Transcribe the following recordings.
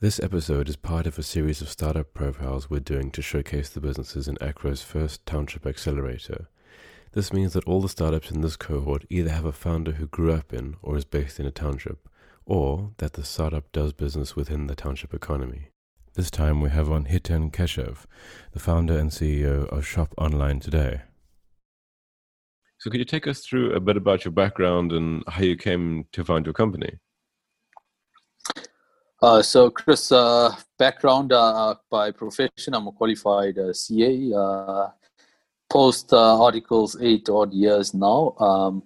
This episode is part of a series of startup profiles we're doing to showcase the businesses in Akro's first Township Accelerator. This means that all the startups in this cohort either have a founder who grew up in or is based in a township, or that the startup does business within the township economy. This time we have on Hiten Keshave, the founder and CEO of Shop Online Today. So, could you take us through a bit about your background and how you came to found your company? Uh, so, Chris, uh, background uh, by profession, I'm a qualified uh, CA. Uh, post uh, articles eight odd years now. Um,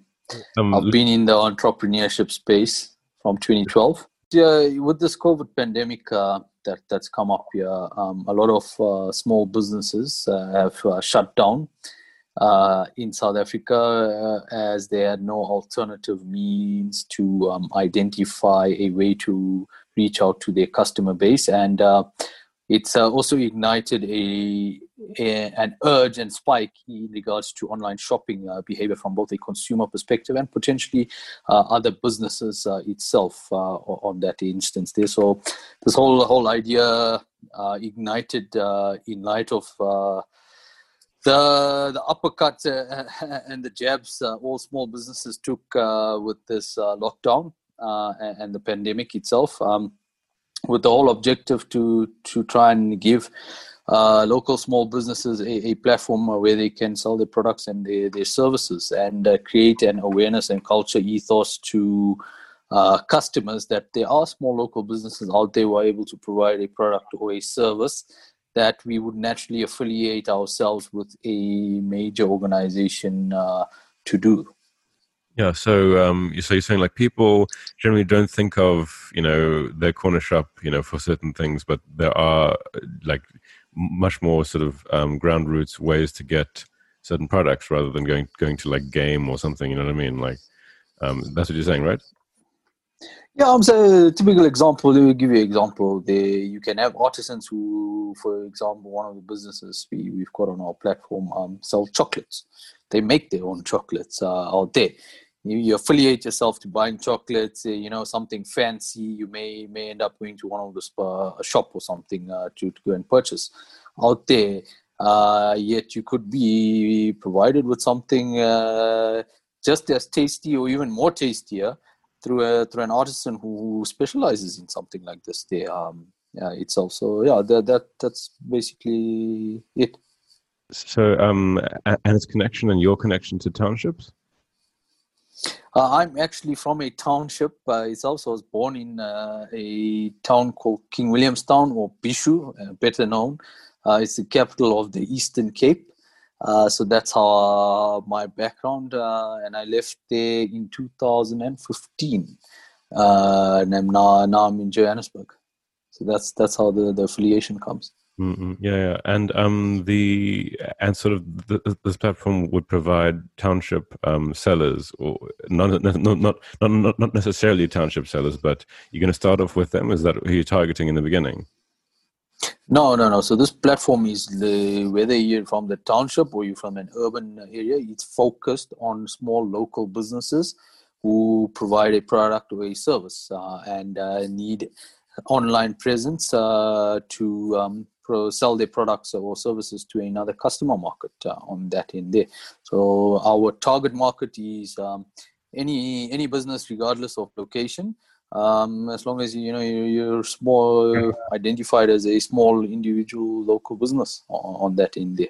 um, I've been in the entrepreneurship space from 2012. Yeah, with this COVID pandemic that that's come up here, um, a lot of small businesses have shut down uh, in South Africa uh, as they had no alternative means to um, identify a way to reach out to their customer base. And uh, it's uh, also ignited a, a, an urge and spike in regards to online shopping uh, behavior from both a consumer perspective and potentially uh, other businesses itself on that instance there. So this whole whole idea ignited in light of the the uppercuts uh, and the jabs uh, all small businesses took uh, with this uh, lockdown uh, and, the pandemic itself, um, with the whole objective to to try and give uh, local small businesses a, a, platform where they can sell their products and their, their services and create an awareness and culture ethos to customers that there are small local businesses out there who are able to provide a product or a service that we would naturally affiliate ourselves with a major organization uh, to do. Yeah, so um, so you're saying like people generally don't think of you know their corner shop you know for certain things, but there are like much more sort of um, ground roots ways to get certain products rather than going going to like game or something. You know what I mean? Like um, that's what you're saying, right? Yeah, I'm saying a typical example. Let me give you an example. They, you can have artisans who, for example, one of the businesses we, we've got on our platform um, sell chocolates. They make their own chocolates uh, out there. You, you, affiliate yourself to buying chocolates, uh, you know, something fancy. You may may end up going to one of the spa, a shop or something uh, to, to go and purchase out there. Uh, yet you could be provided with something uh, just as tasty or even more tastier through a through an artisan who specializes in something like this. They um yeah it's also yeah that that that's basically it. So um and its connection and your connection to townships. Uh, I'm actually from a township. Uh, itself, I was born in uh, a town called King Williamstown or Bhisho, uh, better known. Uh, it's the capital of the Eastern Cape. Uh, so that's how my background, and I left there in 2015, uh, and I'm now now I'm in Johannesburg. So that's that's how the, the affiliation comes. Mm-hmm. Yeah, yeah, and um, the and sort of the, this platform would provide township um, sellers, or not not not not not necessarily township sellers, but you're going to start off with them. Is that who you're targeting in the beginning? No, no, no. So this platform is the, whether you're from the township or you're from an urban area, it's focused on small local businesses who provide a product or a service uh, and uh, need online presence uh, to um, pro- sell their products or services to another customer market uh, on that end there. So our target market is um, any any business regardless of location um, as long as you know you're small identified as a small individual local business on, on that in there.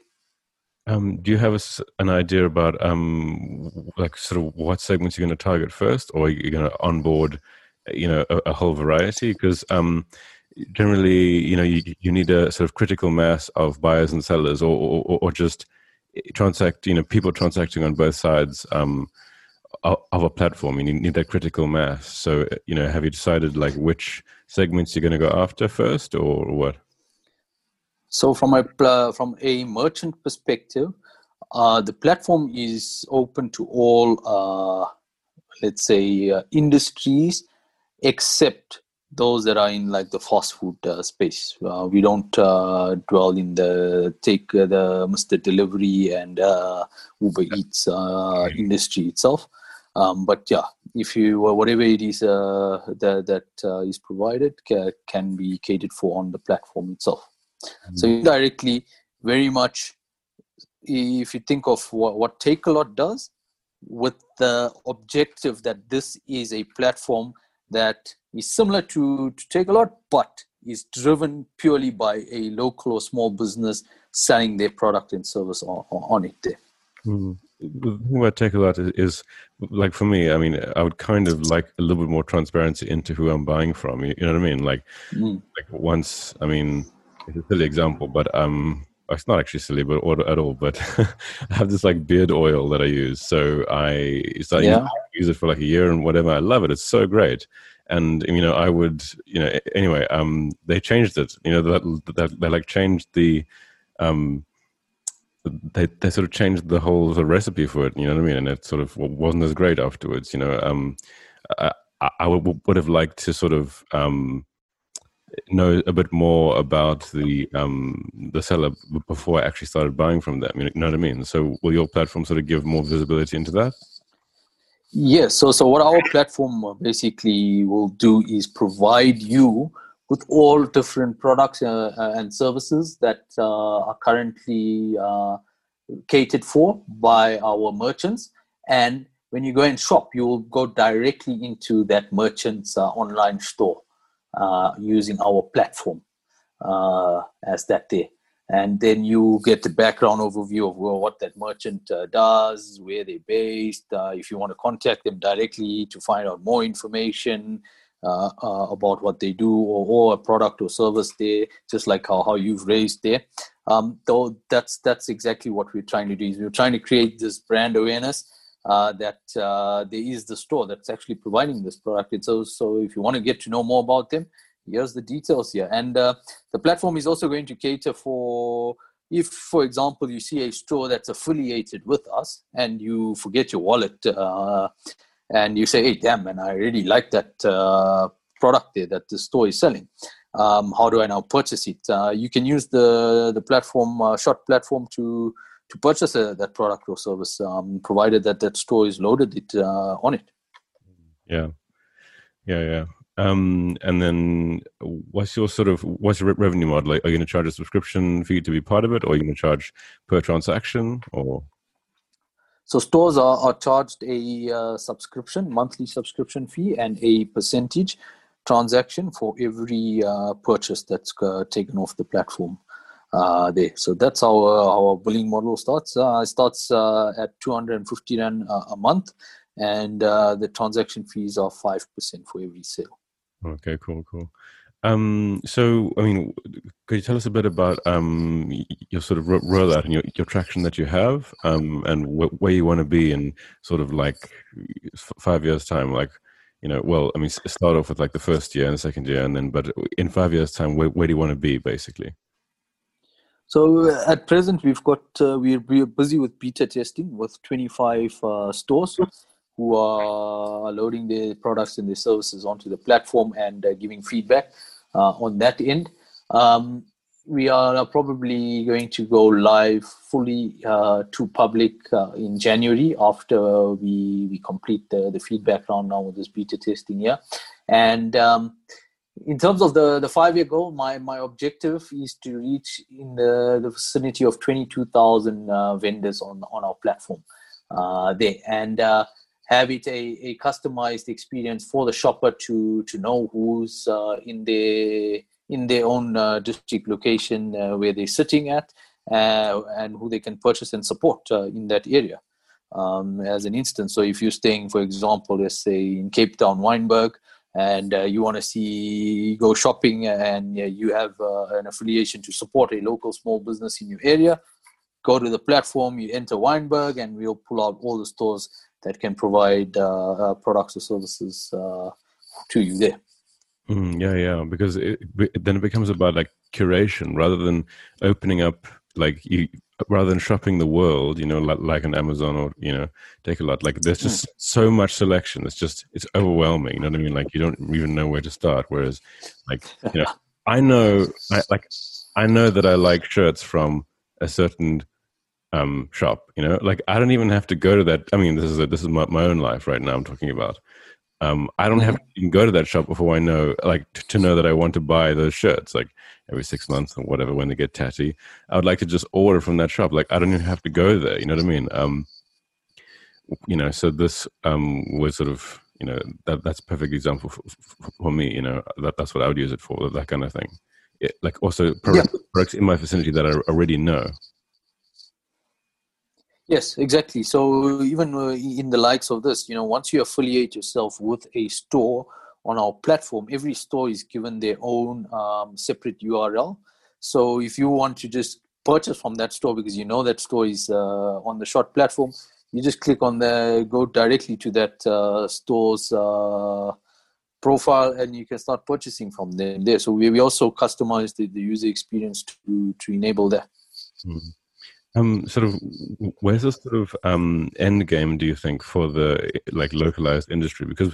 Um, do you have a, an idea about um, like sort of what segments you're going to target first or you're going to onboard you know a, a whole variety? Because um, generally you know you, you need a sort of critical mass of buyers and sellers or, or, or just transact you know people transacting on both sides um, of a platform. You need that critical mass. So you know have you decided like which segments you're going to go after first or what? So from a from a merchant perspective uh, the platform is open to all uh, let's say uh, industries except those that are in like the fast food uh, space uh, we don't uh, dwell in the take the mr delivery and uber eats industry itself Um, but yeah, if you whatever it is uh, that that uh, is provided ca- can be catered for on the platform itself. Mm-hmm. So indirectly, very much, if you think of what, what Lot does, with the objective that this is a platform that is similar to, to Takealot, but is driven purely by a local or small business selling their product and service on, on it there. Mm. The thing about Takealot is, is, like for me, I mean, I would kind of like a little bit more transparency into who I'm buying from. You, know what I mean? Like, mm. like once, I mean, it's a silly example, but um, it's not actually silly, but at all. But I have this like beard oil that I use, so I started yeah. use it for like a year and whatever. I love it; it's so great. And you know, I would, you know, anyway. Um, they changed it. You know, that, they like changed the, um, they they sort of changed the whole sort of recipe for it. You know what I mean? And it sort of wasn't as great afterwards. You know, um, I, I would, would have liked to sort of um know a bit more about the um, the seller before I actually started buying from them. You know what I mean? So will your platform sort of give more visibility into that? Yes. So so what our platform basically will do is provide you with all different products uh, uh and services that uh, are currently uh, catered for by our merchants and when you go and shop you will go directly into that merchant's uh, online store uh, using our platform uh, as that day. And then you get the background overview of well, what that merchant uh, does, where they're based. if you want to contact them directly to find out more information, uh, uh, about what they do or, or, a product or service there, just like how, how you've raised there. Um, though that's that's exactly what we're trying to do. Is we're trying to create this brand awareness uh, that uh, there is the store that's actually providing this product. And so, so if you want to get to know more about them, here's the details here. And uh, the platform is also going to cater for if, for example, you see a store that's affiliated with us and you forget your wallet uh, and you say, hey, damn, man, I really like that uh, product there that the store is selling. Um, how do I now purchase it? Uh, you can use the the platform, short platform to to purchase a, that product or service, um, provided that that store is loaded it uh, on it. Yeah, yeah, yeah. Um, and then, what's your sort of what's your revenue model? Are you going to charge a subscription fee to be part of it, or are you going to charge per transaction, or? So stores are, are charged a uh, subscription, monthly subscription fee, and a percentage transaction for every uh, purchase that's uh, taken off the platform uh, there. So that's how uh, our billing model starts. Uh, it starts at 250 rand a month, and the transaction fees are five percent for every sale. Okay, cool, cool. Um, so, I mean, could you tell us a bit about um, your sort of rollout and your, your traction that you have, um, and wh- where you want to be in sort of like five years' time? Like, you know, well, I mean, start off with like the first year and the second year, and then, but in five years' time, where, where do you want to be, basically? So uh, at present, we've got uh, we're, we're busy with beta testing with 25 uh, stores who are loading their products and their services onto the platform and uh, giving feedback uh, on that end. Um, we are probably going to go live fully uh, to public in January after we we complete the, the feedback round now with this beta testing here, and. Um, in terms of the, the five year goal, my, my objective is to reach in the, the vicinity of 22,000 uh, vendors on, on our platform uh, there and uh, have it a, a customized experience for the shopper to, to know who's uh, in, their, in their own uh, district location uh, where they're sitting at and who they can purchase and support in that area. Um, as an instance, so if you're staying, for example, let's say in Cape Town, Wynberg and uh, you want to see go shopping and uh, you have uh, an affiliation to support a local small business in your area go to the platform you enter Wynberg, and we'll pull out all the stores that can provide uh, uh, products or services uh, to you there mm, yeah yeah because it, then it becomes about like curation rather than opening up like you rather than shopping the world, you know, like, like an Amazon or you know, Takealot Like there's just mm. so much selection. It's just it's overwhelming. You know what I mean? Like you don't even know where to start. Whereas, like you know, I know, I, like I know that I like shirts from a certain um, shop. You know, like I don't even have to go to that. I mean, this is a, this is my, my own life right now. I'm talking about. Um, I don't have mm-hmm. to go to that shop before I know, like, t- to know that I want to buy those shirts, like every six months or whatever when they get tatty. I would like to just order from that shop. Like, I don't even have to go there. You know what I mean? Um, you know, so this um, was sort of, you know, that that's a perfect example for, for me. You know, that that's what I would use it for, that kind of thing. It, like also products, yeah. products in my vicinity that I already know. Yes, exactly. So even uh, in the likes of this, you know, once you affiliate yourself with a store on our platform, every store is given their own um, separate URL. So if you want to just purchase from that store because you know that store is uh, on the short platform, you just click on the go directly to that uh, store's uh, profile and you can start purchasing from them there. So we, we also customize the, the user experience to to enable that. Mm-hmm. Um, sort of, where's the sort of um, end game? Do you think for the like localized industry? Because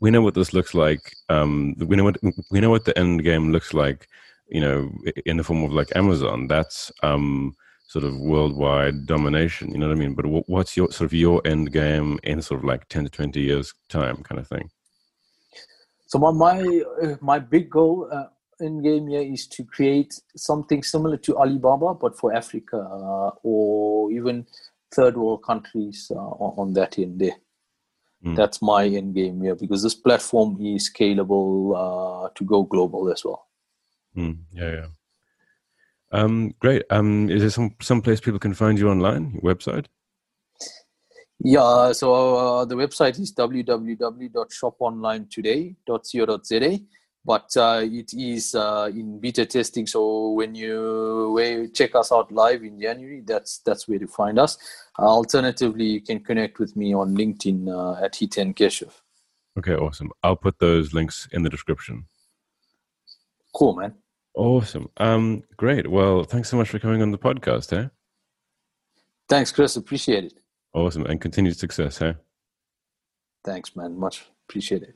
we know what this looks like. Um, we know what we know what the end game looks like. You know, in the form of like Amazon. That's um, sort of worldwide domination. You know what I mean? But what's your sort of your end game in sort of like ten to twenty years time, kind of thing? So my my, uh, my big goal uh, in game here is to create something similar to Alibaba, but for Africa uh, or even third world countries uh, on that end there. Mm. That's my end game here because this platform is scalable uh, to go global as well. Mm. Yeah, yeah. Um, great. Um, is there some some place people can find you online? Your website? Yeah, so uh, the website is www.shoponlinetoday.co.za but uh, it is uh, in beta testing. So when you check us out live in January, that's that's where to find us. Uh, alternatively, you can connect with me on LinkedIn uh, at Hiten Keshave. Okay, awesome. I'll put those links in the description. Cool, man. Awesome. Um, great. Well, thanks so much for coming on the podcast, eh? Thanks, Chris. Appreciate it. Awesome. And continued success, eh? Thanks, man. Much appreciated.